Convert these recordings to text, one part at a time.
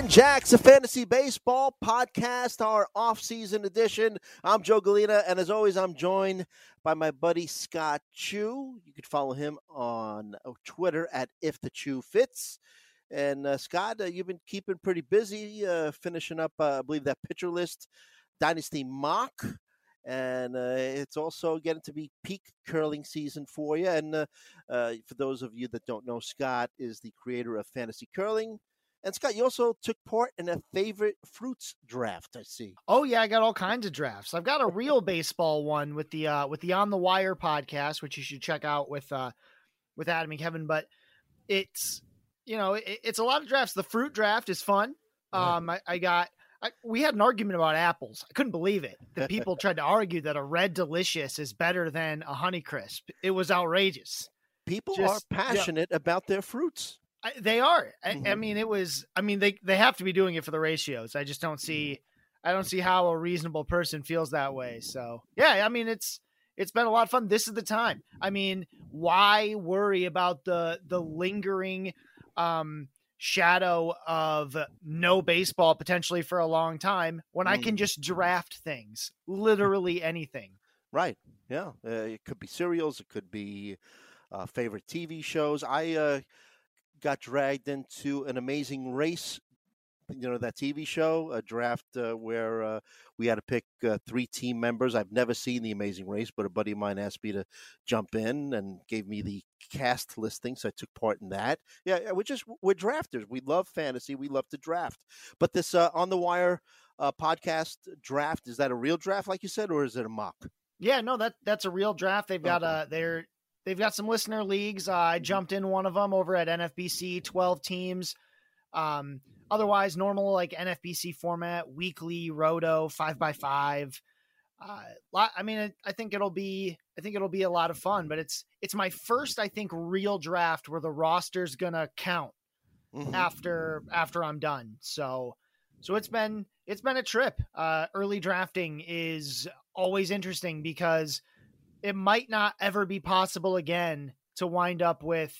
and Jacks, a fantasy baseball podcast, our off-season edition. I'm Joe Gallina, and as always, I'm joined by my buddy Scott Chu. You can follow him on uh, Twitter at If the Chu Fits. And uh, Scott, uh, you've been keeping pretty busy, uh, finishing up, uh, I believe, that pitcher list dynasty mock, and uh, it's also getting to be peak curling season for you. And for those of you that don't know, Scott is the creator of Fantasy Curling and Scott, you also took part in a favorite fruits draft. I see. Oh yeah, I got all kinds of drafts. I've got a real baseball one with the uh, with the On the Wire podcast, which you should check out with uh, with Adam and Kevin. But it's you know it, it's a lot of drafts. The fruit draft is fun. Um, I, I got. I, we had an argument about apples. I couldn't believe it. The people tried to argue that a red delicious is better than a honey crisp. It was outrageous. People Just, are passionate yeah. about their fruits. I, they are. I, mm-hmm. I, mean, it was. I mean, they they have to be doing it for the ratios. I just don't mm-hmm. see. I don't see how a reasonable person feels that way. So yeah, I mean, it's it's been a lot of fun. This is the time. I mean, why worry about the the lingering um, shadow of no baseball potentially for a long time when mm. I can mm. just draft things, literally anything. Right. Yeah. Uh, it could be cereals. It could be uh, favorite TV shows. I. Uh, got dragged into an amazing race you know that TV show, a draft uh, where uh, we had to pick uh, three team members. I've never seen the Amazing Race, but a buddy of mine asked me to jump in and gave me the cast listing, so I took part in that. Yeah, we're just we're drafters. We love fantasy. We love to draft. But this uh, on the wire uh, podcast draft is that a real draft, like you said, or is it a mock? Yeah, no that that's a real draft. They've got okay. a they're They've got some listener leagues. Uh, I mm-hmm. jumped in one of them over at NFBC, 12 teams. Um, otherwise, normal like NFBC format, weekly, roto, five by five. Uh, I mean, I think it'll be, I think it'll be a lot of fun. But it's, it's my first, I think, real draft where the roster's gonna count mm-hmm. after, after I'm done. So, so it's been, it's been a trip. Uh, early drafting is always interesting because it might not ever be possible again to wind up with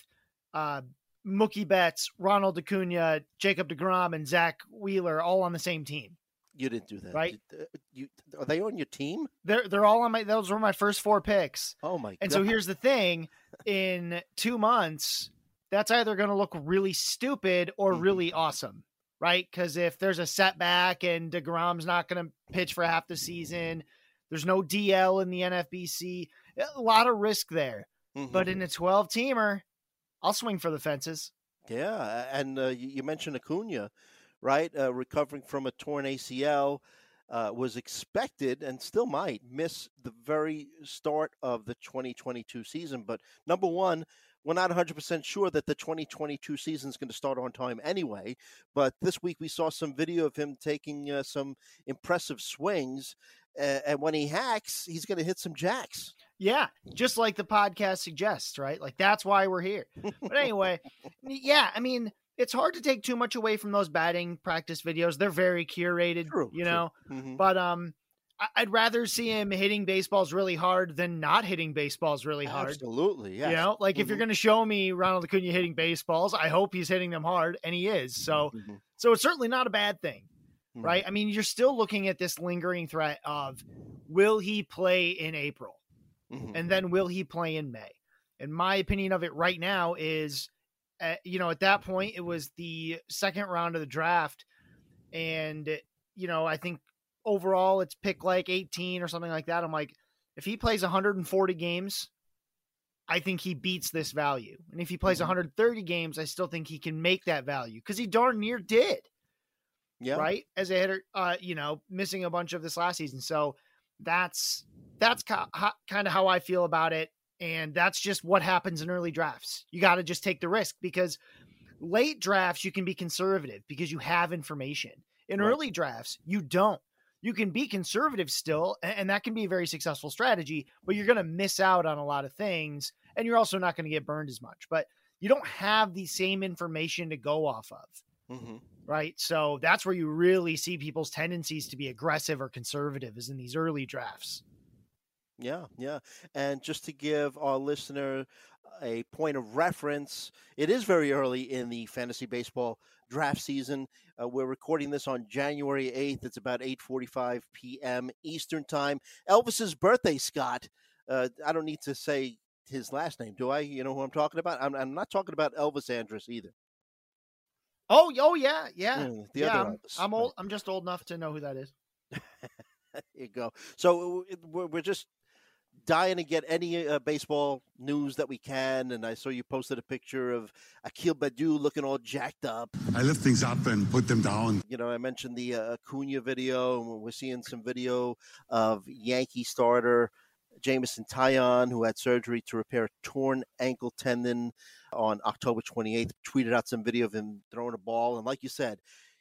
uh, Mookie Betts, Ronald Acuna, Jacob DeGrom, and Zack Wheeler all on the same team. You didn't do that, right? Uh, you, are they on your team? They're they're all on my. Those were my first four picks. Oh my! God. And so here's the thing: in two months, that's either going to look really stupid or mm-hmm. really awesome, right? Because if there's a setback and Degrom's not going to pitch for half the season, there's no DL in the NFBC. A lot of risk there. Mm-hmm. But in a 12 teamer, I'll swing for the fences. Yeah. And uh, you mentioned Acuna, right? Uh, recovering from a torn ACL. Uh, was expected and still might miss the very start of the 2022 season. But number one, we're not 100% sure that the 2022 season is going to start on time anyway. But this week we saw some video of him taking uh, some impressive swings uh, and when he hacks, he's going to hit some jacks. Yeah, just like the podcast suggests, right? Like that's why we're here. But anyway, yeah, I mean, it's hard to take too much away from those batting practice videos. They're very curated, true, you know. Mm-hmm. But um I'd rather see him hitting baseballs really hard than not hitting baseballs really hard. Absolutely, yeah. You know, like mm-hmm. if you're mm-hmm. going to show me Ronald Acuna hitting baseballs, I hope he's hitting them hard, and he is. So, mm-hmm. so it's certainly not a bad thing mm-hmm. right? I mean, you're still looking at this lingering threat of will he play in April? Mm-hmm. And then will he play in May? And my opinion of it right now is, uh, you know, at that point, it was the second round of the draft. And, you know, I think overall it's pick like 18 or something like that. I'm like, if he plays 140 games, I think he beats this value. And if he plays mm-hmm. 130 games, I still think he can make that value because he darn near did yeah. right? As a hitter, uh, you know, missing a bunch of this last season. So that's that's kind of how I feel about it, and that's just what happens in early drafts. You got to just take the risk because late drafts you can be conservative because you have information. In right. early drafts, you don't. You can be conservative still, and that can be a very successful strategy, but you're going to miss out on a lot of things, and you're also not going to get burned as much. But you don't have the same information to go off of. Mm-hmm right? So that's where you really see people's tendencies to be aggressive or conservative is in these early drafts. Yeah, yeah. And just to give our listener a point of reference, it is very early in the fantasy baseball draft season. Uh, we're recording this on January 8th. It's about 8:45 p.m. Eastern Time. Elvis's birthday, Scott. Uh, I don't need to say his last name, do I? You know who I'm talking about? I'm, I'm not talking about Elvis Andrus either. Oh, oh yeah, yeah, Mm, the yeah. other I'm, Elvis. I'm old. I'm just old enough to know who that is. There you go. So we're, we're just dying to get any uh, baseball news that we can. And I saw you posted a picture of Akil Baddoo looking all jacked up. I lift things up and put them down. You know, I mentioned the uh, Acuna video, and we're seeing some video of Yankee starter Jameson Taillon, who had surgery to repair a torn ankle tendon on October 28th. Tweeted out some video of him throwing a ball. And like you said,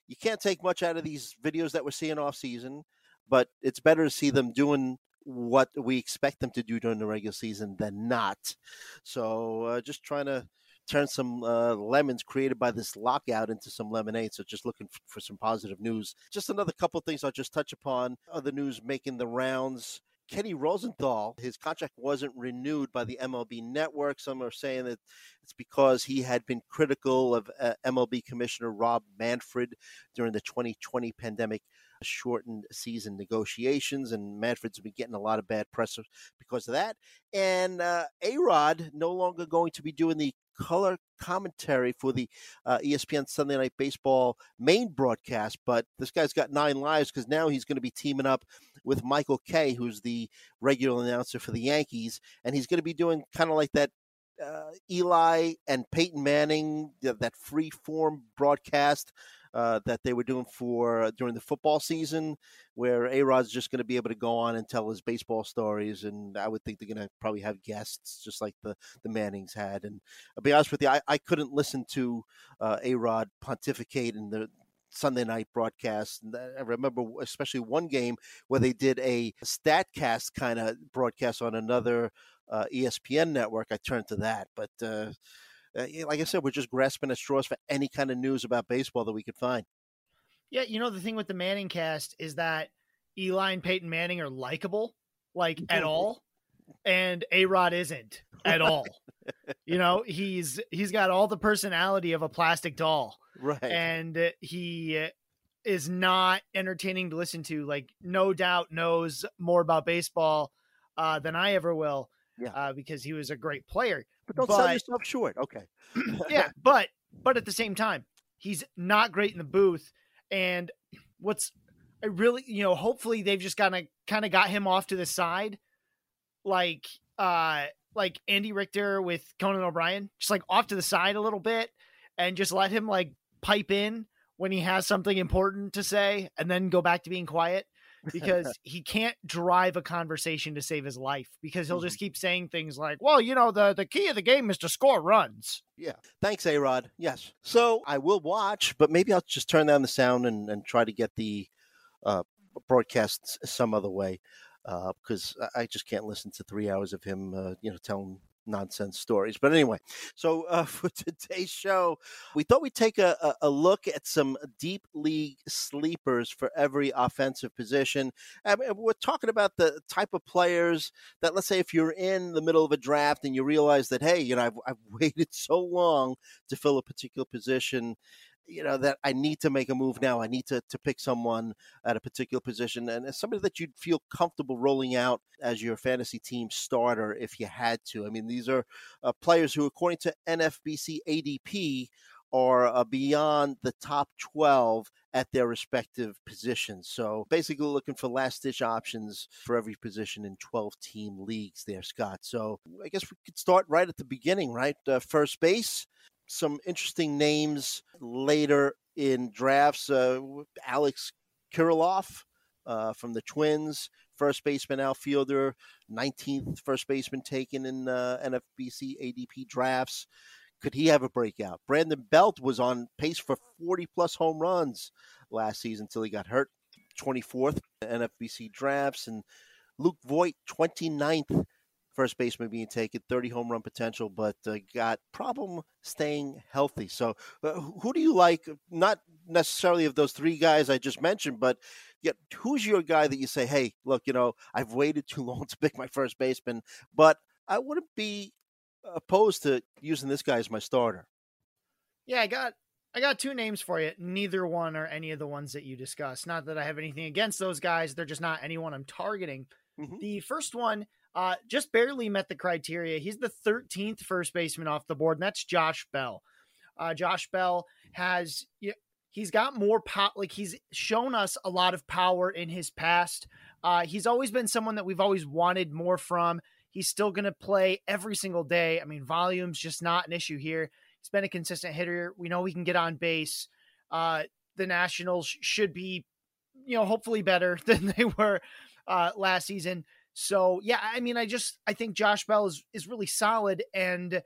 you can't take much out of these videos that we're seeing off season, but it's better to see them doing what we expect them to do during the regular season than not. So uh, just trying to turn some uh, lemons created by this lockout into some lemonade. So just looking f- for some positive news. Just another couple things I'll just touch upon. Other news making the rounds. Kenny Rosenthal, his contract wasn't renewed by the MLB network. Some are saying that it's because he had been critical of uh, MLB Commissioner Rob Manfred during the 2020 pandemic shortened season negotiations, and Manfred's been getting a lot of bad press because of that. And uh, A Rod no longer going to be doing the color commentary for the uh, ESPN Sunday Night Baseball main broadcast, but this guy's got nine lives because now he's going to be teaming up with Michael Kay, who's the regular announcer for the Yankees, and he's going to be doing kind of like that uh, Eli and Peyton Manning, that free form broadcast uh, that they were doing for uh, during the football season, where A Rod's just going to be able to go on and tell his baseball stories, and I would think they're going to probably have guests just like the the Mannings had. And I'll be honest with you, I, I couldn't listen to uh, A Rod pontificate in the Sunday night broadcast. And I remember especially one game where they did a Statcast kind of broadcast on another uh, ESPN network. I turned to that, but. Uh, uh, like I said, we're just grasping at straws for any kind of news about baseball that we could find. Yeah, you know the thing with the Manning cast is that Eli and Peyton Manning are likable, like at all, and A Rod isn't at all. you know, he's he's got all the personality of a plastic doll, right? And he is not entertaining to listen to. Like, no doubt knows more about baseball uh, than I ever will. Yeah, uh, because he was a great player. But don't but, sell yourself short. Okay. yeah, but but at the same time, he's not great in the booth. And what's I really, you know, hopefully they've just kind of kind of got him off to the side, like uh like Andy Richter with Conan O'Brien, just like off to the side a little bit, and just let him like pipe in when he has something important to say, and then go back to being quiet because he can't drive a conversation to save his life because he'll just keep saying things like, "Well, you know, the the key of the game is to score runs." Yeah. Thanks, A Rod. Yes. So I will watch, but maybe I'll just turn down the sound and, and try to get the uh, broadcasts some other way because uh, I just can't listen to three hours of him, uh, you know, telling nonsense stories. But anyway, so uh, for today's show, we thought we'd take a, a, look at some deep league sleepers for every offensive position. And we're talking about the type of players that, let's say, if you're in the middle of a draft and you realize that, hey, you know, I've, I've waited so long to fill a particular position you know that I need to make a move now. I need to to pick someone at a particular position, and somebody that you'd feel comfortable rolling out as your fantasy team starter if you had to. I mean, these are uh, players who, according to NFBC ADP, are uh, beyond the top 12 at their respective positions. So basically, looking for last ditch options for every position in 12 team leagues there, Scott. So I guess we could start right at the beginning, right? Uh, first base some interesting names later in drafts. Uh, Alex Kirilloff uh, from the Twins, first baseman, outfielder, 19th first baseman taken in uh, NFBC ADP drafts. Could he have a breakout? Brandon Belt was on pace for 40 plus home runs last season until he got hurt. 24th NFBC drafts and Luke Voit 29th first baseman being taken, 30 home run potential, but uh, got problem staying healthy. So, uh, who do you like? Not necessarily of those three guys I just mentioned, but yet who's your guy that you say, hey, look, you know, I've waited too long to pick my first baseman, but I wouldn't be opposed to using this guy as my starter. Yeah, I got I got two names for you. Neither one are any of the ones that you discussed. Not that I have anything against those guys. They're just not anyone I'm targeting. Mhm. The first one uh, just barely met the criteria. He's the 13th first baseman off the board, and that's Josh Bell. Uh, Josh Bell has he's got more pop. Like he's shown us a lot of power in his past. Uh, he's always been someone that we've always wanted more from. He's still going to play every single day. I mean, volume's just not an issue here. He's been a consistent hitter. We know he can get on base. Uh, the Nationals should be, you know, hopefully better than they were uh, last season. So yeah, I mean, I just I think Josh Bell is is really solid and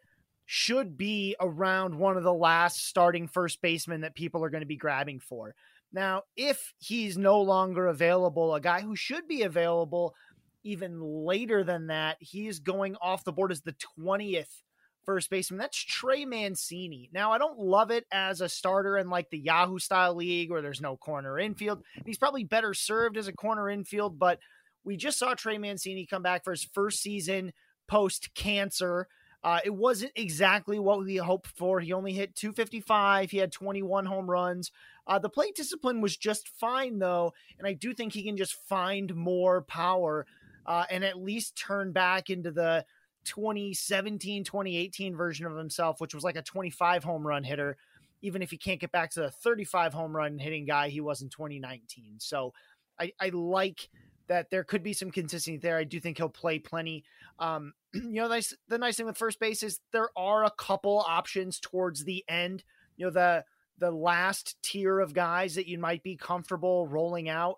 should be around one of the last starting first basemen that people are going to be grabbing for. Now, if he's no longer available, a guy who should be available even later than that, he's going off the board as the 20th first baseman. That's Trey Mancini. Now, I don't love it as a starter in like the Yahoo style league where there's no corner infield. He's probably better served as a corner infield, but we just saw Trey Mancini come back for his first season post cancer. Uh, it wasn't exactly what we hoped for. He only hit 255. He had 21 home runs. Uh, the plate discipline was just fine, though. And I do think he can just find more power uh, and at least turn back into the 2017 2018 version of himself, which was like a 25 home run hitter, even if he can't get back to the 35 home run hitting guy he was in 2019. So I, I like that there could be some consistency there. I do think he'll play plenty. Um, you know, the nice, the nice thing with first base is there are a couple options towards the end. You know, the the last tier of guys that you might be comfortable rolling out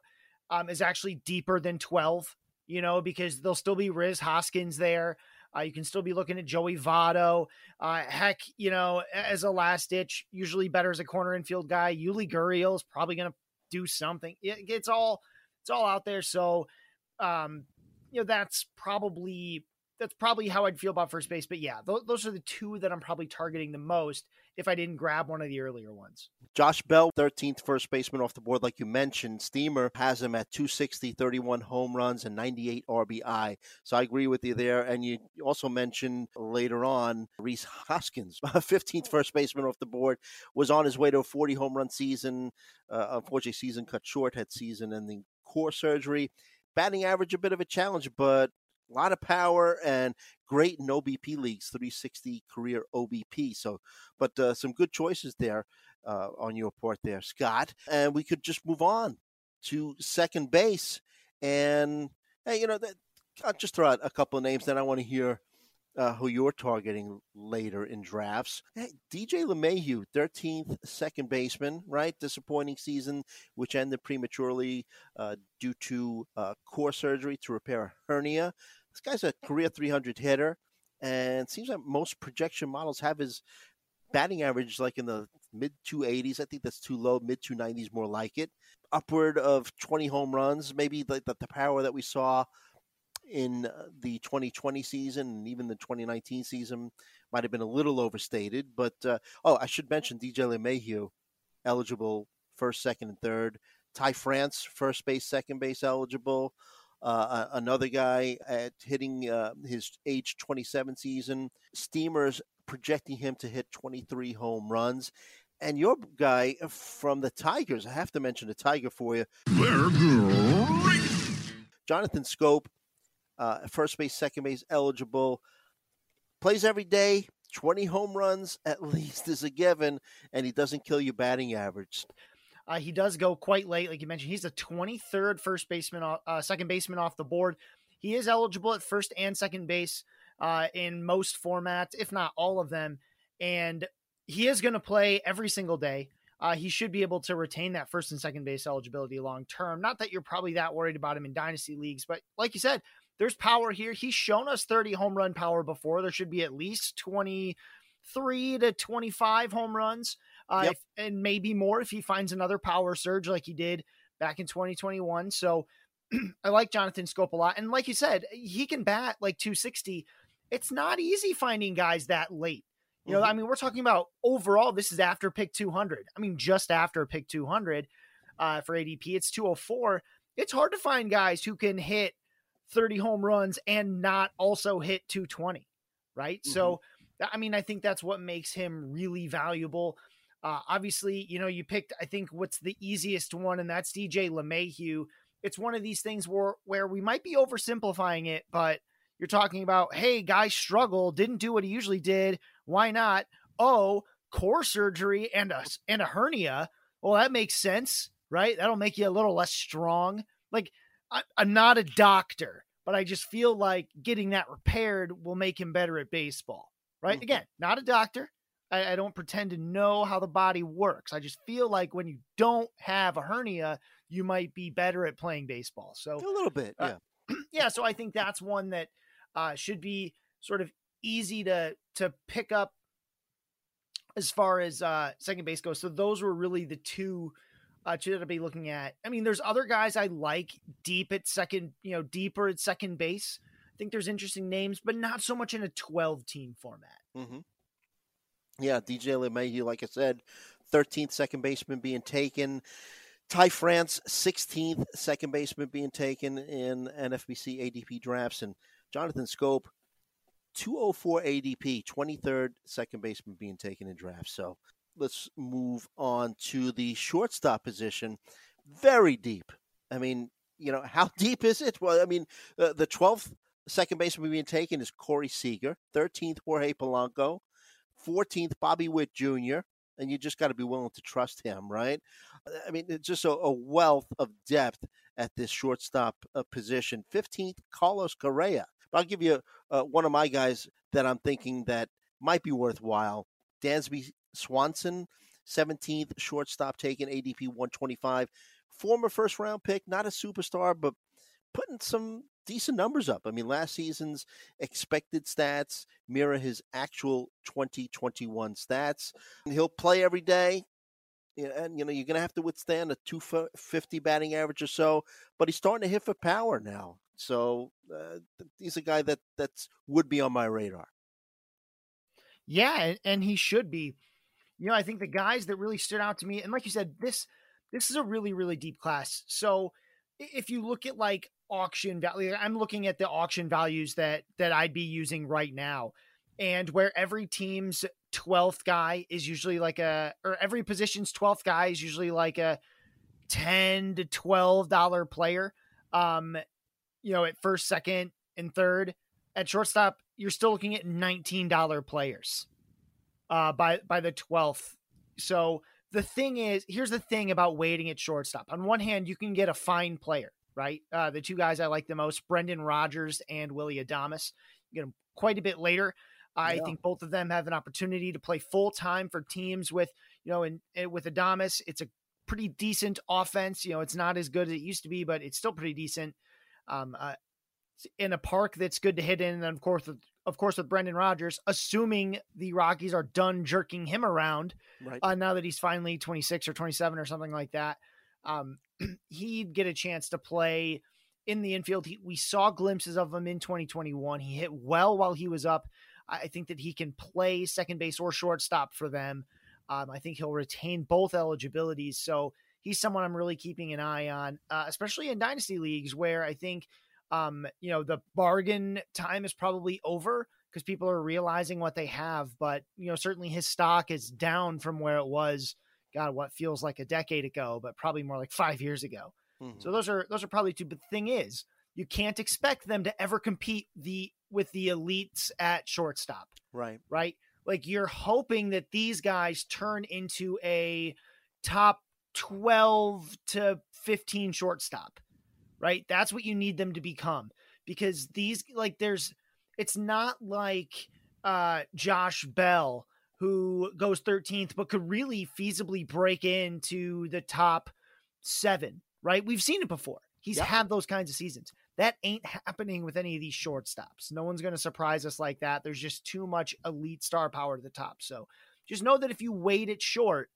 um, is actually deeper than 12, you know, because there'll still be Rhys Hoskins there. Uh, you can still be looking at Joey Votto. Uh, heck, you know, as a last ditch, usually better as a corner infield guy. Yuli Gurriel is probably going to do something. It, it's all it's all out there. So, um, you know, that's probably that's probably how I'd feel about first base. But yeah, th- those are the two that I'm probably targeting the most if I didn't grab one of the earlier ones. Josh Bell, 13th first baseman off the board, like you mentioned. Steamer has him at 260, 31 home runs, and 98 RBI. So I agree with you there. And you also mentioned later on Rhys Hoskins, 15th first baseman off the board, was on his way to a 40 home run season. Uh, unfortunately, season cut short, had season ending core surgery. Batting average, a bit of a challenge, but a lot of power and great in OBP leagues, 360 career OBP. So, but uh, some good choices there uh, on your part there, Scott. And we could just move on to second base. And hey, you know, that, I'll just throw out a couple of names. Then I want to hear uh, who you're targeting later in drafts. Hey, DJ LeMahieu, 13th second baseman, right? Disappointing season, which ended prematurely uh, due to uh, core surgery to repair a hernia. This guy's a career 300 hitter, and seems like most projection models have his batting average like in the mid 280s. I think that's too low. Mid 290s, more like it. Upward of 20 home runs, maybe like the, the power that we saw in uh, the 2020 season and even the 2019 season might have been a little overstated. But uh, oh, I should mention DJ LeMahieu, eligible first, second, and third. Ty France, first base, second base eligible. Uh, another guy at hitting uh, his age 27 season. Steamers projecting him to hit 23 home runs. And your guy from the Tigers, I have to mention the Tiger for you. Jonathan Schoop, uh, first base, second base eligible, plays every day. 20 home runs at least is a given, and he doesn't kill your batting average. Uh, he does go quite late, like you mentioned. He's the 23rd first baseman, uh, second baseman off the board. He is eligible at first and second base uh, in most formats, if not all of them. And he is going to play every single day. Uh, he should be able to retain that first and second base eligibility long term. Not that you're probably that worried about him in dynasty leagues, but like you said, there's power here. He's shown us 30 home run power before. There should be at least 23 to 25 home runs, uh, Yep. if, and maybe more if he finds another power surge like he did back in 2021. So I like Jonathan Schoop a lot. And like you said, he can bat like 260. It's not easy finding guys that late. You know, Mhm. I mean, we're talking about overall, this is after pick 200. I mean, just after pick 200 uh, for ADP, it's 204. It's hard to find guys who can hit 30 home runs and not also hit 220, right? So, I mean, I think that's what makes him really valuable. Uh, obviously, you know, you picked, I think, what's the easiest one, and that's DJ LeMahieu. It's one of these things where, where we might be oversimplifying it, but you're talking about, hey, guy struggled, didn't do what he usually did. Why not? Oh, core surgery and a, and a hernia. Well, that makes sense, right? That'll make you a little less strong. Like, I, I'm not a doctor, but I just feel like getting that repaired will make him better at baseball, right? Mhm. Again, not a doctor. I, I don't pretend to know how the body works. I just feel like when you don't have a hernia, you might be better at playing baseball. So, A little bit, Uh, yeah. yeah, so I think that's one that uh, should be sort of easy to to pick up as far as uh, second base goes. So those were really the two uh, I'd be looking at. I mean, there's other guys I like deep at second, you know, deeper at second base. I think there's interesting names, but not so much in a 12 team format. hmm Yeah, DJ LeMahieu, like I said, 13th second baseman being taken. Ty France, 16th second baseman being taken in NFBC ADP drafts. And Jonathan Schoop, 204 ADP, 23rd second baseman being taken in drafts. So let's move on to the shortstop position. Very deep. I mean, you know, how deep is it? Well, I mean, uh, the 12th second baseman being taken is Corey Seager, 13th, Jorge Polanco, 14th, Bobby Witt Jr., and you just got to be willing to trust him, right? I mean, it's just a, a wealth of depth at this shortstop uh, position. 15th, Carlos Correa. But I'll give you uh, one of my guys that I'm thinking that might be worthwhile. Dansby Swanson, 17th, shortstop taken, ADP 125. Former first round pick, not a superstar, but putting some decent numbers up. I mean, last season's expected stats mirror his actual 2021 stats. And he'll play every day. And you know you're going to have to withstand a 250 batting average or so, but he's starting to hit for power now. So uh, he's a guy that that's would be on my radar. Yeah, and, he should be. You know, I think the guys that really stood out to me, and like you said, this this is a really really deep class. So if you look at like auction value, I'm looking at the auction values that that I'd be using right now, and where every team's 12th guy is usually like a, or every position's 12th guy is usually like a 10 to 12 dollar player. Um, you know, at first, second, and third. At shortstop, you're still looking at $19 players uh, by by the 12th. So the thing is, here's the thing about waiting at shortstop. On one hand, you can get a fine player, right? Uh, the two guys I like the most, Brendan Rodgers and Willy Adames. You get them quite a bit later. I Yeah. think both of them have an opportunity to play full time for teams with, you know, and, and with Adames, it's a pretty decent offense. You know, it's not as good as it used to be, but it's still pretty decent. Um, uh, in a park that's good to hit in, and of course, with, of course, with Brendan Rodgers, assuming the Rockies are done jerking him around Right. uh, now that he's finally 26 or 27 or something like that, um, he'd get a chance to play in the infield. He, we saw glimpses of him in 2021. He hit well while he was up. I I think that he can play second base or shortstop for them. Um, I think he'll retain both eligibilities. So he's someone I'm really keeping an eye on, uh, especially in dynasty leagues where I think, um, you know, the bargain time is probably over because people are realizing what they have. But, you know, certainly his stock is down from where it was, God, what feels like a decade ago, but probably more like five years ago. Mhm. So those are those are probably two. But the thing is, you can't expect them to ever compete the with the elites at shortstop, right. right? Like you're hoping that these guys turn into a top 12 to 15 shortstop, right? That's what you need them to become because these like there's it's not like uh Josh Bell who goes 13th but could really feasibly break into the top 7, right? We've seen it before. He's had those kinds of seasons. That ain't happening with any of these shortstops. No one's going to surprise us like that. There's just too much elite star power at the top. So just know that if you wait it short,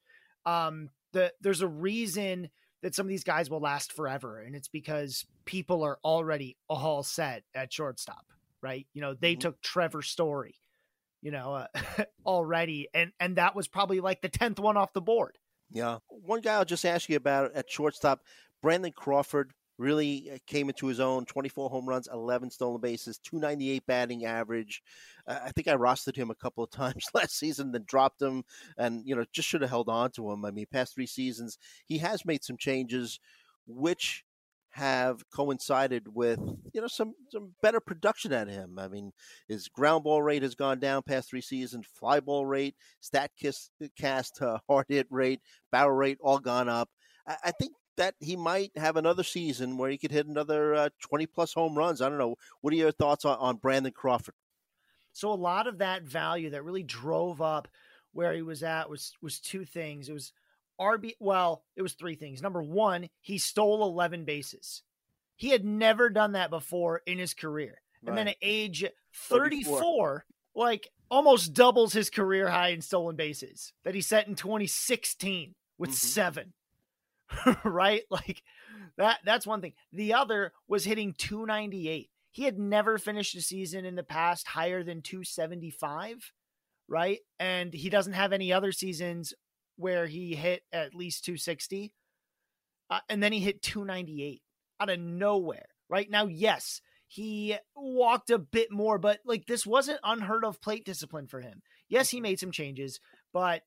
um, the, there's a reason that some of these guys will last forever. And it's because people are already all set at shortstop, right? You know, they Mhm. took Trevor Story, you know, uh, already. And, and that was probably like the 10th one off the board. Yeah. One guy I'll just ask you about at shortstop, Brandon Crawford, really uh, came into his own 24 home runs, 11 stolen bases, 298 batting average. Uh, I think I rostered him a couple of times last season, then dropped him, and you know just should have held on to him. I mean, past three seasons, he has made some changes, which have coincided with you know some some better production at him. I mean, his ground ball rate has gone down past three seasons, fly ball rate, stat kiss, cast, uh, hard hit rate, barrel rate, all gone up. I, I, think that he might have another season where he could hit another uh, twenty plus home runs. I don't know. What are your thoughts on, on Brandon Crawford? So a lot of that value that really drove up where he was at was was two things. It was RB, well, it was three things. Number one, he stole 11 bases. He had never done that before in his career. And then at age 34, 34, like almost doubles his career high in stolen bases that he set in 2016 with mm-hmm. seven. right? Like that that's one thing. The other was hitting 298. He had never finished a season in the past higher than 275, right? And he doesn't have any other seasons where he hit at least 260. Uh, and then he hit 298 out of nowhere. Right now, yes, he walked a bit more, but like this wasn't unheard of plate discipline for him. Yes, he made some changes, but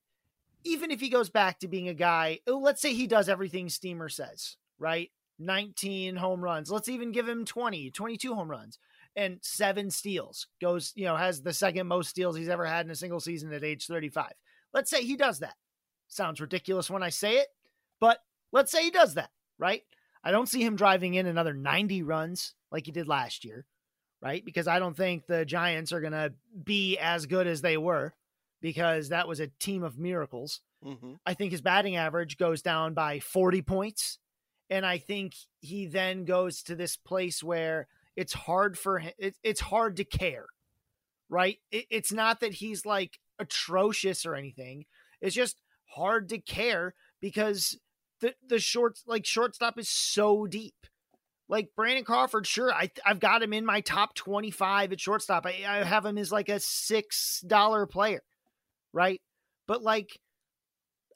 even if he goes back to being a guy, oh, let's say he does everything Steamer says, right? 19 home runs. Let's even give him 20, 22 home runs and seven steals. Goes, you know, has the second most steals he's ever had in a single season at age 35. Let's say he does that. Sounds ridiculous when I say it, but let's say he does that, right? I don't see him driving in another 90 runs like he did last year, right? Because I don't think the Giants are going to be as good as they were because that was a team of miracles. Mm-hmm. I think his batting average goes down by 40 points. And I think he then goes to this place where it's hard for him, it, it's hard to care, right? It, it's not that he's like atrocious or anything. It's just hard to care because the the short like shortstop is so deep. Like Brandon Crawford, sure, I I've got him in my top twenty five at shortstop. I, I have him as like a six dollar player, right? But like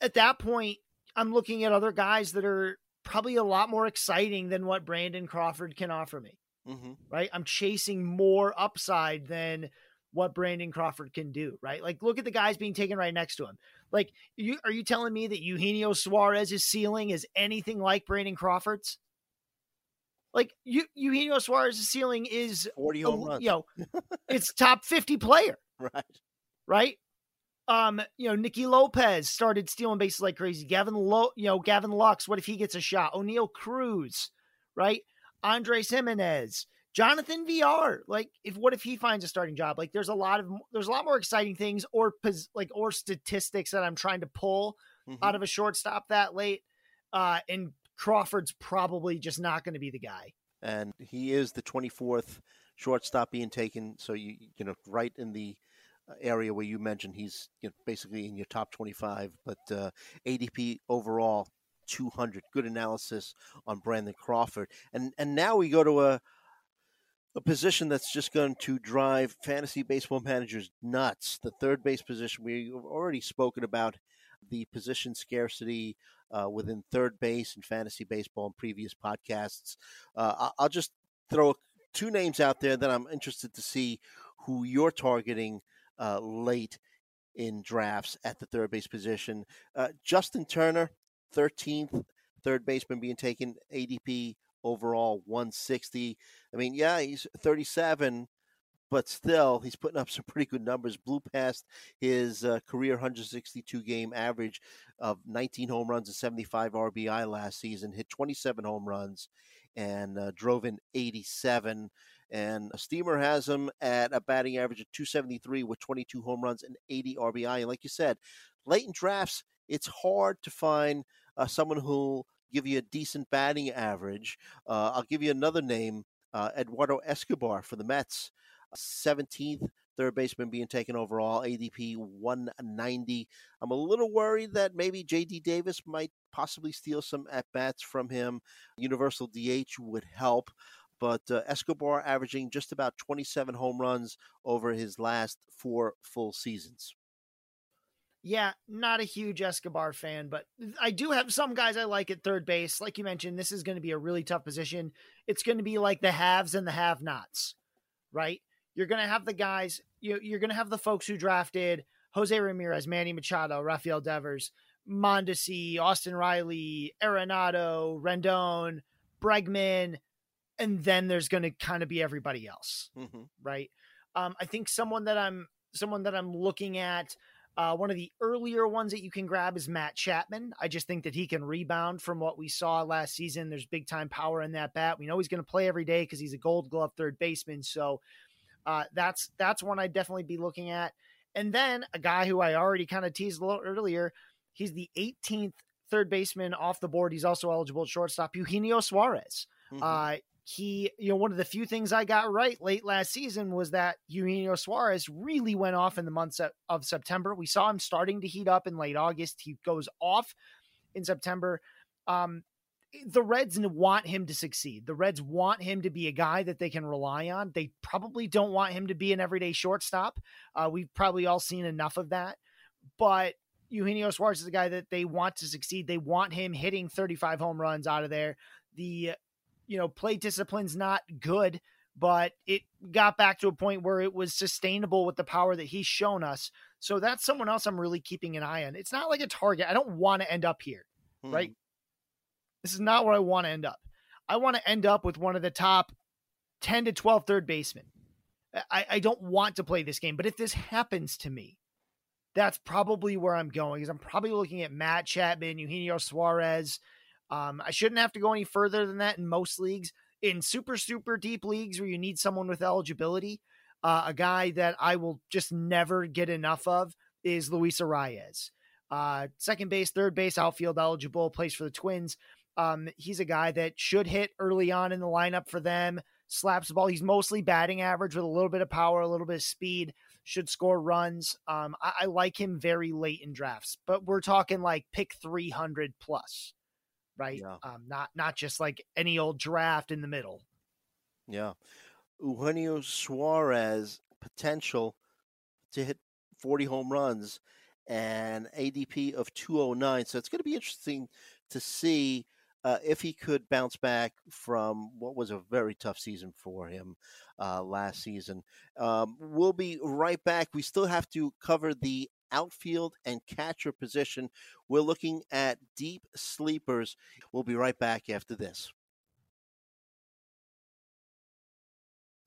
at that point, I'm looking at other guys that are probably a lot more exciting than what Brandon Crawford can offer me. Mm-hmm. Right? I'm chasing more upside than what Brandon Crawford can do, right? Like, look at the guys being taken right next to him. Like, you are you telling me that Eugenio Suarez's ceiling is anything like Brandon Crawford's? Like, you, Eugenio Suarez's ceiling is 40 home runs. You know, it's top 50 player. Right. Right. Um, you know, Nicky Lopez started stealing bases like crazy. Gavin Lo, you know, Gavin Lux, what if he gets a shot? Oneil Cruz, right? Andres Gimenez, Jonathan Villar. like if what if he finds a starting job? Like there's a lot of there's a lot more exciting things or like or statistics that I'm trying to pull mm-hmm. out of a shortstop that late. Uh, and Crawford's probably just not going to be the guy. And he is the 24th shortstop being taken. So you you know right in the area where you mentioned he's you know, basically in your top 25, but uh, ADP overall 200. Good analysis on Brandon Crawford. And and now we go to a a position that's just going to drive fantasy baseball managers nuts. The third base position, we've already spoken about the position scarcity uh, within third base in fantasy baseball in previous podcasts. Uh, I'll just throw two names out there that I'm interested to see who you're targeting uh, late in drafts at the third base position. Uh, Justin Turner, 13th third baseman being taken ADP overall 160. I mean, yeah, he's 37, but still, he's putting up some pretty good numbers. Blew past his uh, career 162 game average of 19 home runs and 75 RBI last season, hit 27 home runs, and uh, drove in 87. And Steamer has him at a batting average of 273 with 22 home runs and 80 RBI. And like you said, late in drafts, it's hard to find uh, someone who'll give you a decent batting average. Uh, I'll give you another name uh, Eduardo Escobar for the Mets, 17th third baseman being taken overall, ADP 190. I'm a little worried that maybe JD Davis might possibly steal some at bats from him. Universal DH would help. But uh, Escobar averaging just about 27 home runs over his last four full seasons. Yeah, not a huge Escobar fan, but I do have some guys I like at third base. Like you mentioned, this is going to be a really tough position. It's going to be like the haves and the have nots, right? You're going to have the guys, you, you're going to have the folks who drafted Jose Ramirez, Manny Machado, Rafael Devers, Mondesi, Austin Riley, Arenado, Rendon, Bregman, and then there's going to kind of be everybody else, mm-hmm. right? Um, I think someone that I'm someone that I'm looking at. Uh, one of the earlier ones that you can grab is Matt Chapman. I just think that he can rebound from what we saw last season. There's big time power in that bat. We know he's going to play every day because he's a Gold Glove third baseman. So uh, that's that's one I'd definitely be looking at. And then a guy who I already kind of teased a little earlier. He's the 18th third baseman off the board. He's also eligible at shortstop. Eugenio Suarez. Mm-hmm. Uh, he, you know, one of the few things I got right late last season was that Eugenio Suarez really went off in the months of September. We saw him starting to heat up in late August. He goes off in September. Um, the Reds want him to succeed. The Reds want him to be a guy that they can rely on. They probably don't want him to be an everyday shortstop. Uh, we've probably all seen enough of that. But Eugenio Suarez is a guy that they want to succeed. They want him hitting 35 home runs out of there. The you know, play discipline's not good, but it got back to a point where it was sustainable with the power that he's shown us. So that's someone else I'm really keeping an eye on. It's not like a target. I don't want to end up here, hmm. right? This is not where I want to end up. I want to end up with one of the top 10 to 12 third basemen. I, I don't want to play this game, but if this happens to me, that's probably where I'm going. Is I'm probably looking at Matt Chapman, Eugenio Suarez, um, I shouldn't have to go any further than that in most leagues. In super, super deep leagues where you need someone with eligibility, uh, a guy that I will just never get enough of is Luis Arraez. Uh, second base, third base, outfield eligible, plays for the Twins. Um, he's a guy that should hit early on in the lineup for them, slaps the ball. He's mostly batting average with a little bit of power, a little bit of speed, should score runs. Um, I, I like him very late in drafts, but we're talking like pick 300 plus right? Yeah. Um, not not just like any old draft in the middle. Yeah, Eugenio Suarez potential to hit 40 home runs and ADP of 209. So it's going to be interesting to see uh, if he could bounce back from what was a very tough season for him uh, last season. Um, we'll be right back. We still have to cover the outfield and catcher position. We're looking at deep sleepers. We'll be right back after this.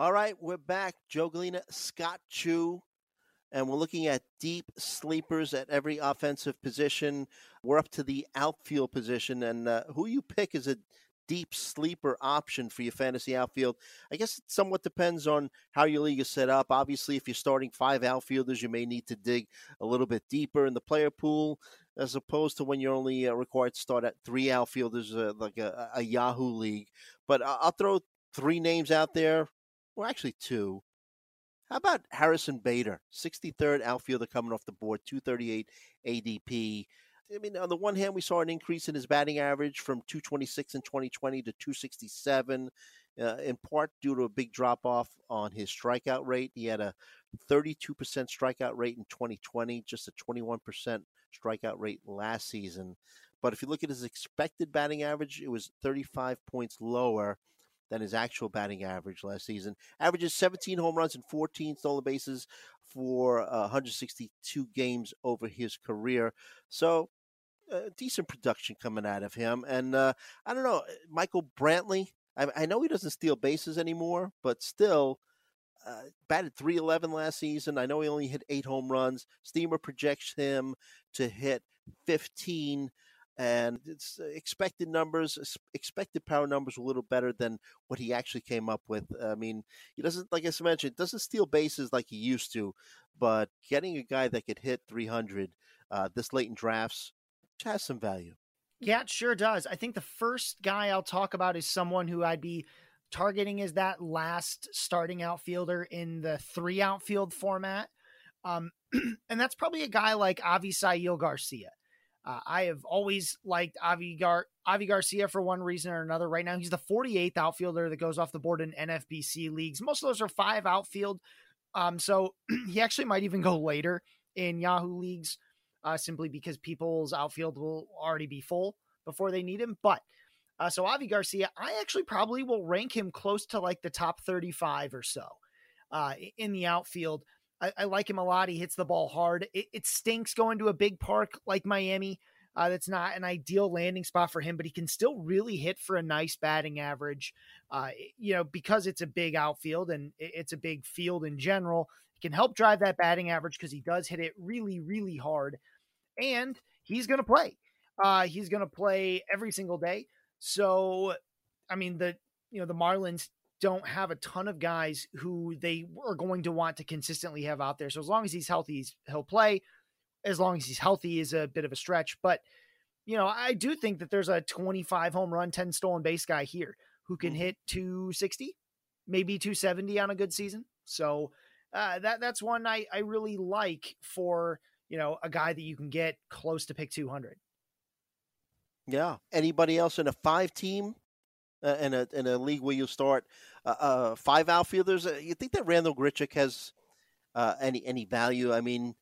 All right, we're back. Joe Gallina, Scott Chu, and we're looking at deep sleepers at every offensive position. We're up to the outfield position, and uh, who you pick is a deep sleeper option for your fantasy outfield. I guess it somewhat depends on how your league is set up. Obviously, if you're starting five outfielders, you may need to dig a little bit deeper in the player pool as opposed to when you're only uh, required to start at three outfielders, uh, like a, a, Yahoo league. But I'll throw three names out there well, actually two. How about Harrison Bader, 63rd outfielder coming off the board, 238 ADP. I mean, on the one hand, we saw an increase in his batting average from 226 in 2020 to 267, uh, in part due to a big drop off on his strikeout rate. He had a 32% strikeout rate in 2020, just a 21% strikeout rate last season. But if you look at his expected batting average, it was 35 points lower than his actual batting average last season. Averages 17 home runs and 14 stolen bases for uh, 162 games over his career. So, uh, decent production coming out of him. And uh, I don't know, Michael Brantley. I, I, know he doesn't steal bases anymore, but still. Uh, batted 311 last season. I know he only hit eight home runs. Steamer projects him to hit 15 and it's uh, expected numbers, expected power numbers, a little better than what he actually came up with. I mean, he doesn't, like I mentioned, doesn't steal bases like he used to, but getting a guy that could hit 300 uh, this late in drafts has some value. Yeah, it sure does. I think the first guy I'll talk about is someone who I'd be targeting as that last starting outfielder in the three outfield format. Um, and that's probably a guy like Avisail Garcia. Uh, I have always liked Avi, Gar- Avi Garcia for one reason or another. Right now, he's the 48th outfielder that goes off the board in NFBC leagues. Most of those are five outfield. Um, so he actually might even go later in Yahoo leagues uh, simply because people's outfield will already be full before they need him. But uh, so Avi Garcia, I actually probably will rank him close to like the top 35 or so uh, in the outfield. I, I, like him a lot. He hits the ball hard. It, it stinks going to a big park like Miami. Uh, that's not an ideal landing spot for him, but he can still really hit for a nice batting average. Uh, you know, because it's a big outfield and it's a big field in general, it can help drive that batting average because he does hit it really, really hard. And he's going to play. Uh, he's going to play every single day. So, I mean, the you know the Marlins don't have a ton of guys who they are going to want to consistently have out there. So as long as he's healthy, he'll play. As long as he's healthy is a bit of a stretch, but you know, I do think that there's a 25 home run, 10 stolen base guy here who can mm-hmm. hit 260, maybe 270 on a good season. So uh, that that's one I I really like for you know a guy that you can get close to pick 200. Yeah. Anybody else in a five team in a in a league where you start uh, uh, five outfielders. Uh, you think that Randall Grichuk has uh, any any value? I mean,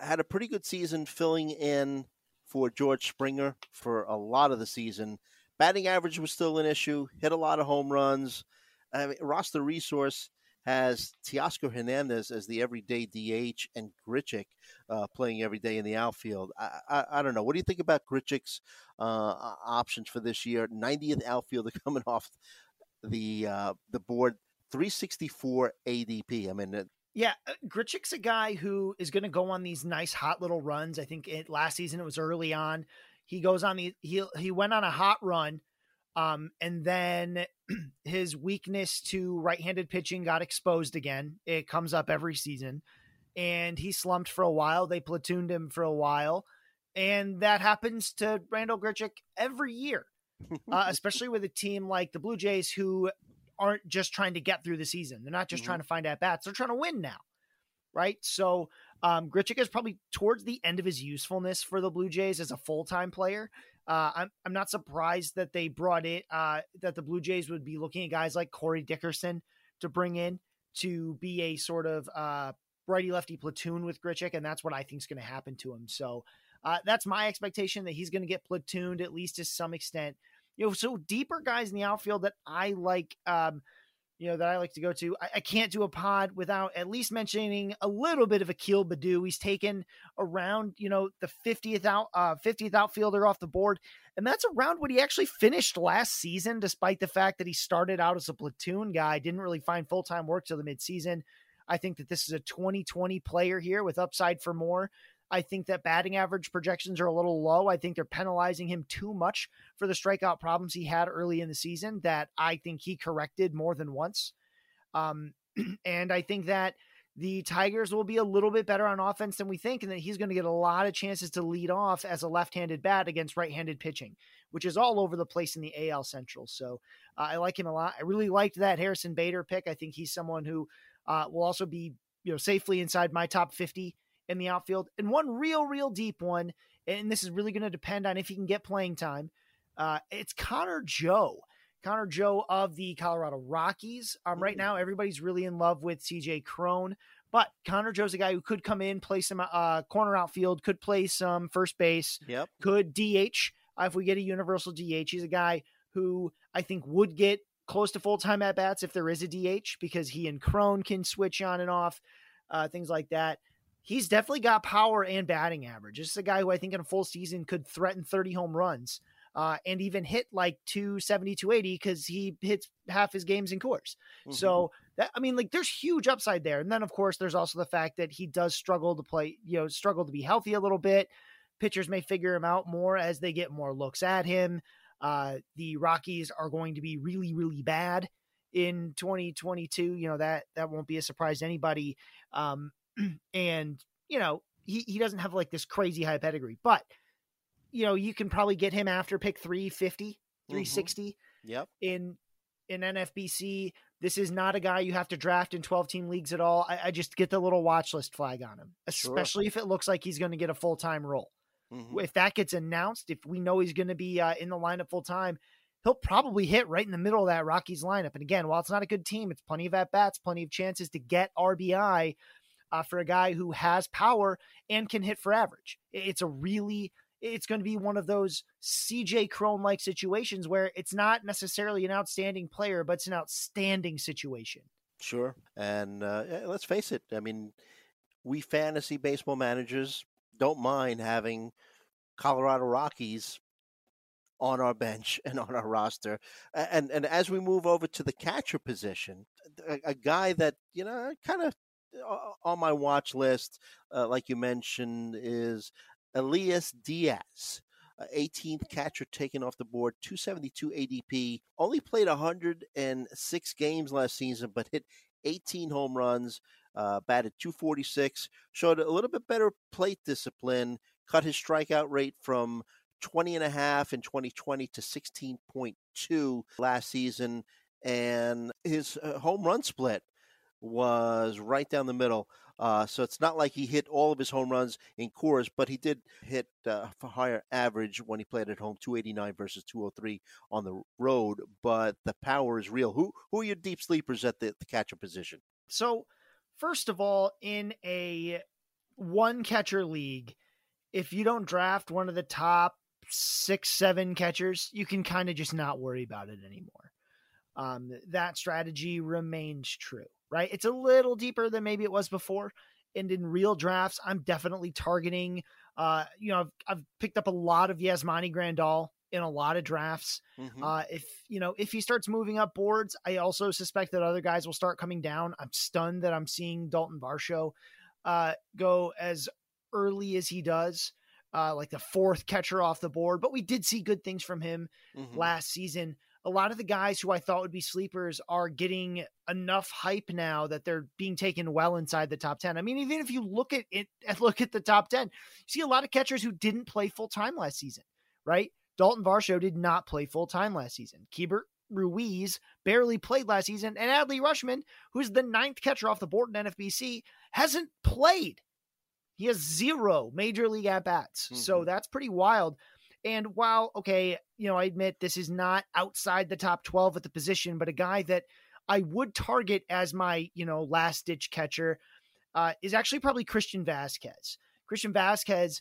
had a pretty good season filling in for George Springer for a lot of the season. Batting average was still an issue. Hit a lot of home runs. I mean, roster resource has Teoscar Hernandez as the everyday DH and Grichuk uh, playing every day in the outfield. I, I, I, don't know. What do you think about Grichuk's uh, options for this year? 90th outfielder coming off the uh, the board, 364 ADP. I mean, yeah, uh, Grichuk's a guy who is going to go on these nice hot little runs. I think it, last season it was early on. He goes on the he he went on a hot run, um, and then his weakness to right-handed pitching got exposed again. It comes up every season, and he slumped for a while. They platooned him for a while, and that happens to Randall Grichuk every year uh, especially with a team like the Blue Jays who aren't just trying to get through the season. They're not just mm-hmm. trying to find at bats. They're trying to win now. Right. So um, Grichuk is probably towards the end of his usefulness for the Blue Jays as a full time player. Uh, I'm, I'm not surprised that they brought it, uh, that the Blue Jays would be looking at guys like Corey Dickerson to bring in to be a sort of uh, righty lefty platoon with Grichuk. And that's what I think is going to happen to him. So uh, that's my expectation that he's going to get platooned at least to some extent. You know, so deeper guys in the outfield that I like, um, you know, that I like to go to. I, I, can't do a pod without at least mentioning a little bit of Akil Baddoo. He's taken around, you know, the 50th out, uh, 50th outfielder off the board. And that's around what he actually finished last season, despite the fact that he started out as a platoon guy, didn't really find full time work till the midseason. I think that this is a 2020 player here with upside for more. I think that batting average projections are a little low. I think they're penalizing him too much for the strikeout problems he had early in the season that I think he corrected more than once. Um, and I think that the Tigers will be a little bit better on offense than we think, and that he's going to get a lot of chances to lead off as a left handed bat against right handed pitching, which is all over the place in the AL Central. So uh, I like him a lot. I really liked that Harrison Bader pick. I think he's someone who uh, will also be you know safely inside my top 50 in the outfield. And one real, real deep one and this is really going to depend on if he can get playing time. Uh, it's Connor Joe. Connor Joe of the Colorado Rockies. Um, right now, everybody's really in love with CJ Cron, but Connor Joe's a guy who could come in, play some uh, corner outfield, could play some first base, Yep. could DH uh, if we get a universal DH. He's a guy who I think would get close to full time at bats if there is a DH because he and Cron can switch on and off, uh, things like that. He's definitely got power and batting average. This is a guy who I think in a full season could threaten 30 home runs uh, and even hit like 270, 280 because he hits half his games in Coors. Mhm. So that I mean, like there's huge upside there. And then of course there's also the fact that he does struggle to play, you know, struggle to be healthy a little bit. Pitchers may figure him out more as they get more looks at him. Uh, the Rockies are going to be really, really bad in 2022. You know that that won't be a surprise to anybody. Um, and you know he he doesn't have like this crazy high pedigree, but you know you can probably get him after pick 350, 360 Yep. in in NFBC. This is not a guy you have to draft in 12 team leagues at all. I, I just get the little watch list flag on him, Sure. especially if it looks like he's going to get a full time role. Mhm. If that gets announced, if we know he's going to be uh, in the lineup full time, he'll probably hit right in the middle of that Rockies lineup. And again, while it's not a good team, it's plenty of at bats, plenty of chances to get RBI uh, for a guy who has power and can hit for average. It's a really it's going to be one of those CJ Cron like situations where it's not necessarily an outstanding player, but it's an outstanding situation. Sure. And uh, let's face it. I mean, we fantasy baseball managers don't mind having Colorado Rockies on our bench and on our roster. And and as we move over to the catcher position, a, a guy that you know kind of on my watch list, uh, like you mentioned, is Elias Diaz. Uh, 18th catcher taken off the board, 272 ADP. Only played 106 games last season, but hit 18 home runs, uh, batted 246, showed a little bit better plate discipline, cut his strikeout rate from 20 and a half in 2020 to 16.2 last season, and his uh, home run split was right down the middle. Uh, so it's not like he hit all of his home runs in Coors, but he did hit uh, a higher average when he played at home, 289 versus 203 on the road. But the power is real. Who who are your deep sleepers at the, the catcher position? So, first of all, in a one catcher league, if you don't draft one of the top six, seven catchers, you can kind of just not worry about it anymore. Um, that strategy remains true, right? It's a little deeper than maybe it was before. And in real drafts, I'm definitely targeting. Uh, you know, I've, I've picked up a lot of Yasmani Grandal in a lot of drafts. Mhm. Uh, if you know if he starts moving up boards, I also suspect that other guys will start coming down. I'm stunned that I'm seeing Dalton Varsho uh, go as early as he does, uh, like the fourth catcher off the board. But we did see good things from him Mhm. last season. A lot of the guys who I thought would be sleepers are getting enough hype now that they're being taken well inside the top 10. I mean, even if you look at it and look at the top 10, you see a lot of catchers who didn't play full time last season, right? Dalton Varsho did not play full time last season. Keibert Ruiz barely played last season, and Adley Rutschman, who's the ninth catcher off the board in NFBC, hasn't played. He has zero major league at bats. So Mhm. that's pretty wild. And while, okay, you know, I admit this is not outside the top 12 at the position, but a guy that I would target as my, you know, last ditch catcher uh, is actually probably Christian Vazquez. Christian Vazquez,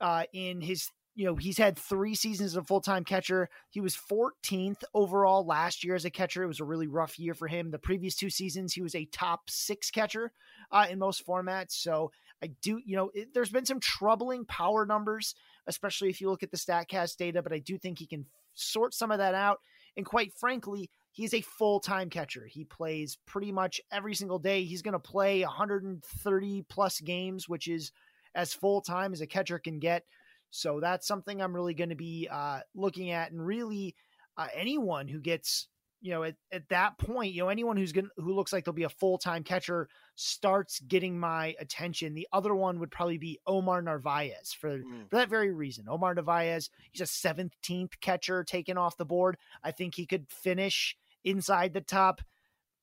uh, in his, you know, he's had three seasons as a full time catcher. He was 14th overall last year as a catcher. It was a really rough year for him. The previous two seasons, he was a top six catcher uh, in most formats. So I do, you know, it, there's been some troubling power numbers, especially if you look at the StatCast data, but I do think he can sort some of that out. And quite frankly, he's a full time catcher. He plays pretty much every single day. He's going to play 130 plus games, which is as full time as a catcher can get. So that's something I'm really going to be uh, looking at. And really, uh, anyone who gets, you know, at, at that point, you know, anyone who's going to who looks like they'll be a full time catcher starts getting my attention. The other one would probably be Omar Narvaez for Mm. for that very reason. Omar Narvaez, he's a 17th catcher taken off the board. I think he could finish inside the top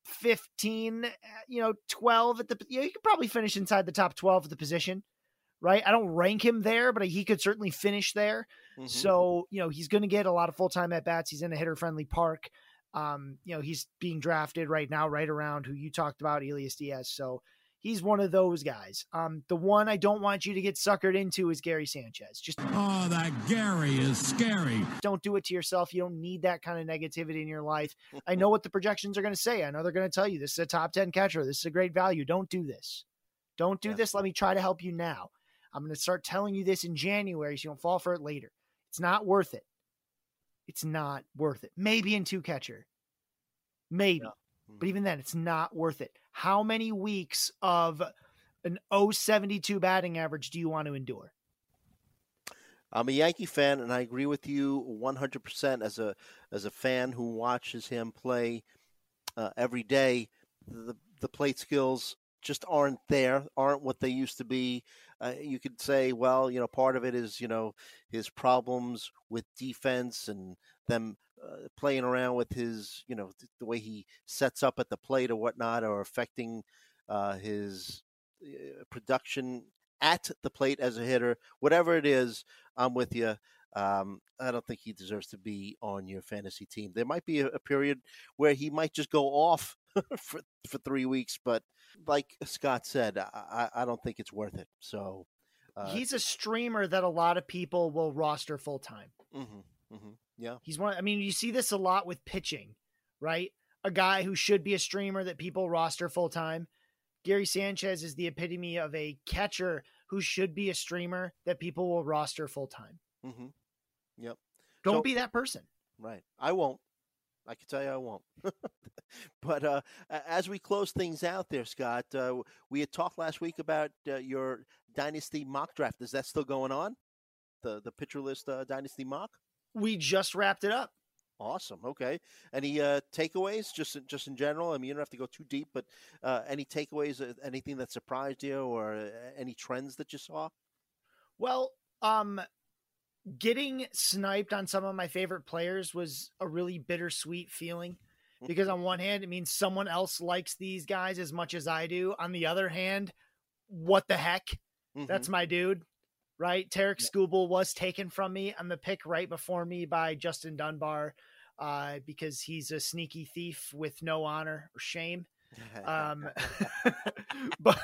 15, uh, you know, 12 at the, you know, he could probably finish inside the top 12 at the position, right? I don't rank him there, but he could certainly finish there. Mhm. So, you know, he's going to get a lot of full time at bats. He's in a hitter friendly park. Um, you know, he's being drafted right now, right around who you talked about, Elias Diaz. So he's one of those guys. Um, the one I don't want you to get suckered into is Gary Sanchez. Just Oh, that Gary is scary. don't do it to yourself. You don't need that kind of negativity in your life. I know what the projections are going to say. I know they're going to tell you this is a top 10 catcher. This is a great value. Don't do this. Don't do Yeah. this. Let me try to help you now. I'm going to start telling you this in January so you don't fall for it later. It's not worth it. It's not worth it. Maybe in two catcher. Maybe. Yeah. But even then, it's not worth it. How many weeks of an 072 batting average do you want to endure? I'm a Yankee fan, and I agree with you 100% as a as a fan who watches him play uh, every day. The the plate skills just aren't there, aren't what they used to be. Uh, you could say, well, you know, part of it is you know his problems with defense and them uh, playing around with his, you know, th- the way he sets up at the plate or whatnot, are affecting uh, his uh, production at the plate as a hitter. Whatever it is, I'm with you. Um, I don't think he deserves to be on your fantasy team. There might be a, a period where he might just go off for for three weeks, but like Scott said, I, I don't think it's worth it. So uh, He's a streamer that a lot of people will roster full time. mhm, mhm, yeah, He's one. I mean, you see this a lot with pitching, right? A guy who should be a streamer that people roster full time. Gary Sanchez is the epitome of a catcher who should be a streamer that people will roster full time. hmm yep, Don't So- be that person. right. I won't. I can tell you, I won't. but uh, as we close things out, there, Scott, uh, we had talked last week about uh, your dynasty mock draft. Is that still going on? The the pitcher list uh, dynasty mock. We just wrapped it up. Awesome. Okay. Any uh, takeaways, just in- just in general? I mean, you don't have to go too deep, but uh, any takeaways? Anything that surprised you, or any trends that you saw? Well, um, getting sniped on some of my favorite players was a really bittersweet feeling because on one hand, it means someone else likes these guys as much as I do. On the other hand, what the heck? That's my dude, right? Tarik Skubal was taken from me on the pick right before me by Justin Dunbar uh, because he's a sneaky thief with no honor or shame. Um, but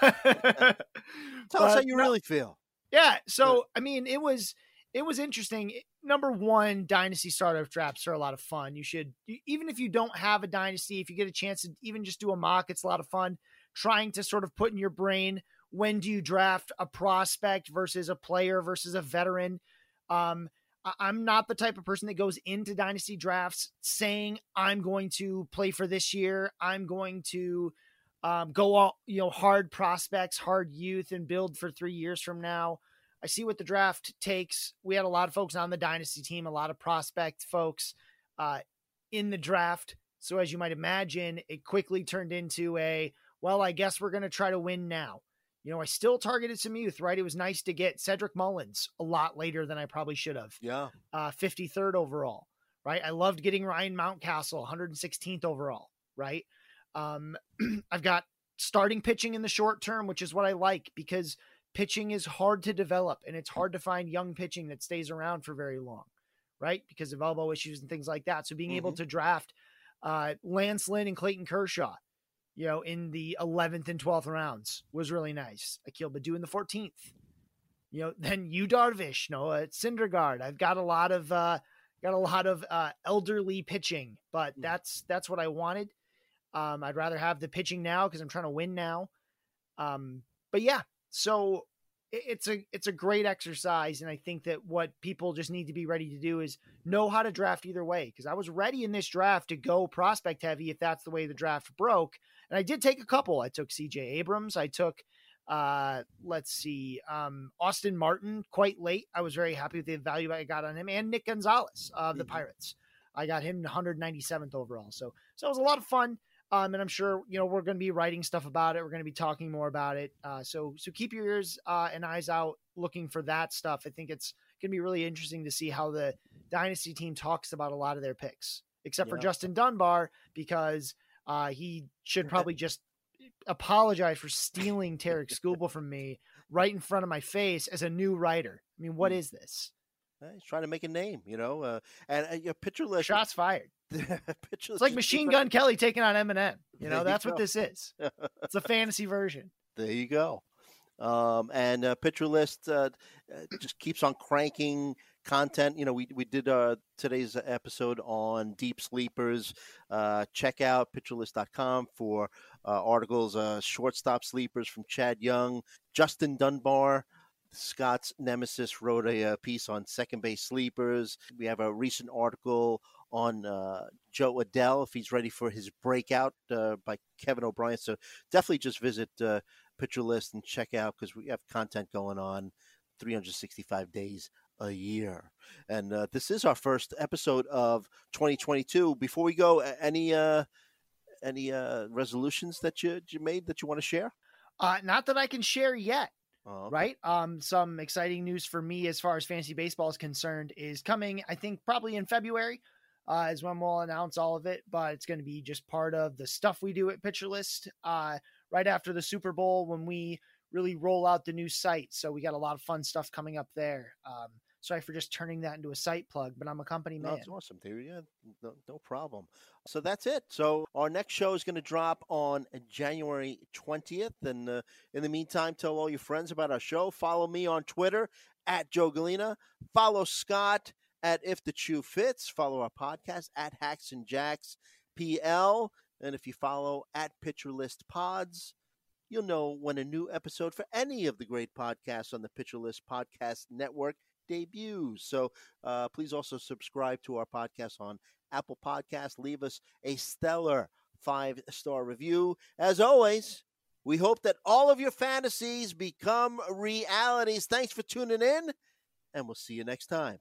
tell us how you no- really feel. yeah. So I mean, it was it was interesting. Number one, dynasty startup drafts are a lot of fun. You should even if you don't have a dynasty, if you get a chance to even just do a mock, it's a lot of fun. Trying to sort of put in your brain when do you draft a prospect versus a player versus a veteran. Um, I'm not the type of person that goes into dynasty drafts saying I'm going to play for this year. I'm going to um, go all you know hard prospects, hard youth, and build for three years from now. I see what the draft takes. We had a lot of folks on the dynasty team, a lot of prospect folks uh, in the draft. So as you might imagine, it quickly turned into a well. I guess we're going to try to win now. You know, I still targeted some youth, right? It was nice to get Cedric Mullins a lot later than I probably should have Yeah. uh, 53rd overall, right? I loved getting Ryan Mountcastle, 116th overall, right? Um, I've got starting pitching in the short term, which is what I like because pitching is hard to develop and it's hard to find young pitching that stays around for very long, right? Because of elbow issues and things like that. So being able to draft uh, Lance Lynn and Clayton Kershaw, you know, in the 11th and 12th rounds was really nice. Akil Baddoo in the 14th. You know, then Yu Darvish, Noah Syndergaard. I've got a lot of uh got a lot of uh elderly pitching, but Mhm. that's that's what I wanted. Um I'd rather have the pitching now because I'm trying to win now. Um but yeah, so it's a it's a great exercise and I think that what people just need to be ready to do is know how to draft either way because I was ready in this draft to go prospect heavy if that's the way the draft broke. And I did take a couple. I took CJ Abrams, I took uh let's see um austin martin quite late i was very happy with the value i got on him and nick gonzalez of the Mhm. pirates i got him 197th overall so so it was a lot of fun um and i'm sure you know we're going to be writing stuff about it we're going to be talking more about it uh so so keep your ears uh and eyes out looking for that stuff i think it's going to be really interesting to see how the dynasty team talks about a lot of their picks except for justin dunbar because uh he should probably just apologize for stealing Tarik Skubal from me right in front of my face as a new writer. I mean, what Hmm. is this? He's trying to make a name, you know, uh, and uh, your pitcher list. Shots fired. It's like Machine. Gun Kelly taking on Eminem. You There know, you that's what this is. It's a fantasy version. There you go. Um, and uh, Pitcher List uh, uh, just keeps on cranking content. You know, we, we did uh, today's episode on deep sleepers. Uh, check out pitcherlist.com for uh, articles, uh, shortstop sleepers from Chad Young, Justin Dunbar. Scott's nemesis wrote a, uh piece on second base sleepers. We have a recent article on uh, Jo Adell if he's ready for his breakout uh, by Kevin O'Brien. So definitely just visit uh, Pitcher List and check out because we have content going on 365 days a year. And uh, this is our first episode of 2022. Before we go, any uh, any uh, resolutions that you, you made that you want to share? Uh, not that I can share yet. Oh, okay. right? Um, some exciting news for me as far as fantasy baseball is concerned is coming. I think probably in February uh, is when we'll announce all of it, but it's going to be just part of the stuff we do at Pitcher List uh, right after the Super Bowl when we really roll out the new site. So we got a lot of fun stuff coming up there. Um, sorry for just turning that into a site plug, but I'm a company man. That's awesome, dude. Yeah, no, no problem. So that's it. So our next show is going to drop on January 20th. And uh, in the meantime, tell all your friends about our show. Follow me on Twitter at Joe Gallina. Follow Scott at If the Chu Fits. Follow our podcast at Hacks and Jacks PL. And if you follow at Pitcher List Pods, you'll know when a new episode for any of the great podcasts on the Pitcher List Podcast Network debuts. So uh, please also subscribe to our podcast on Apple Podcasts. Leave us a stellar five star review. As always, we hope that all of your fantasies become realities. Thanks for tuning in, and we'll see you next time.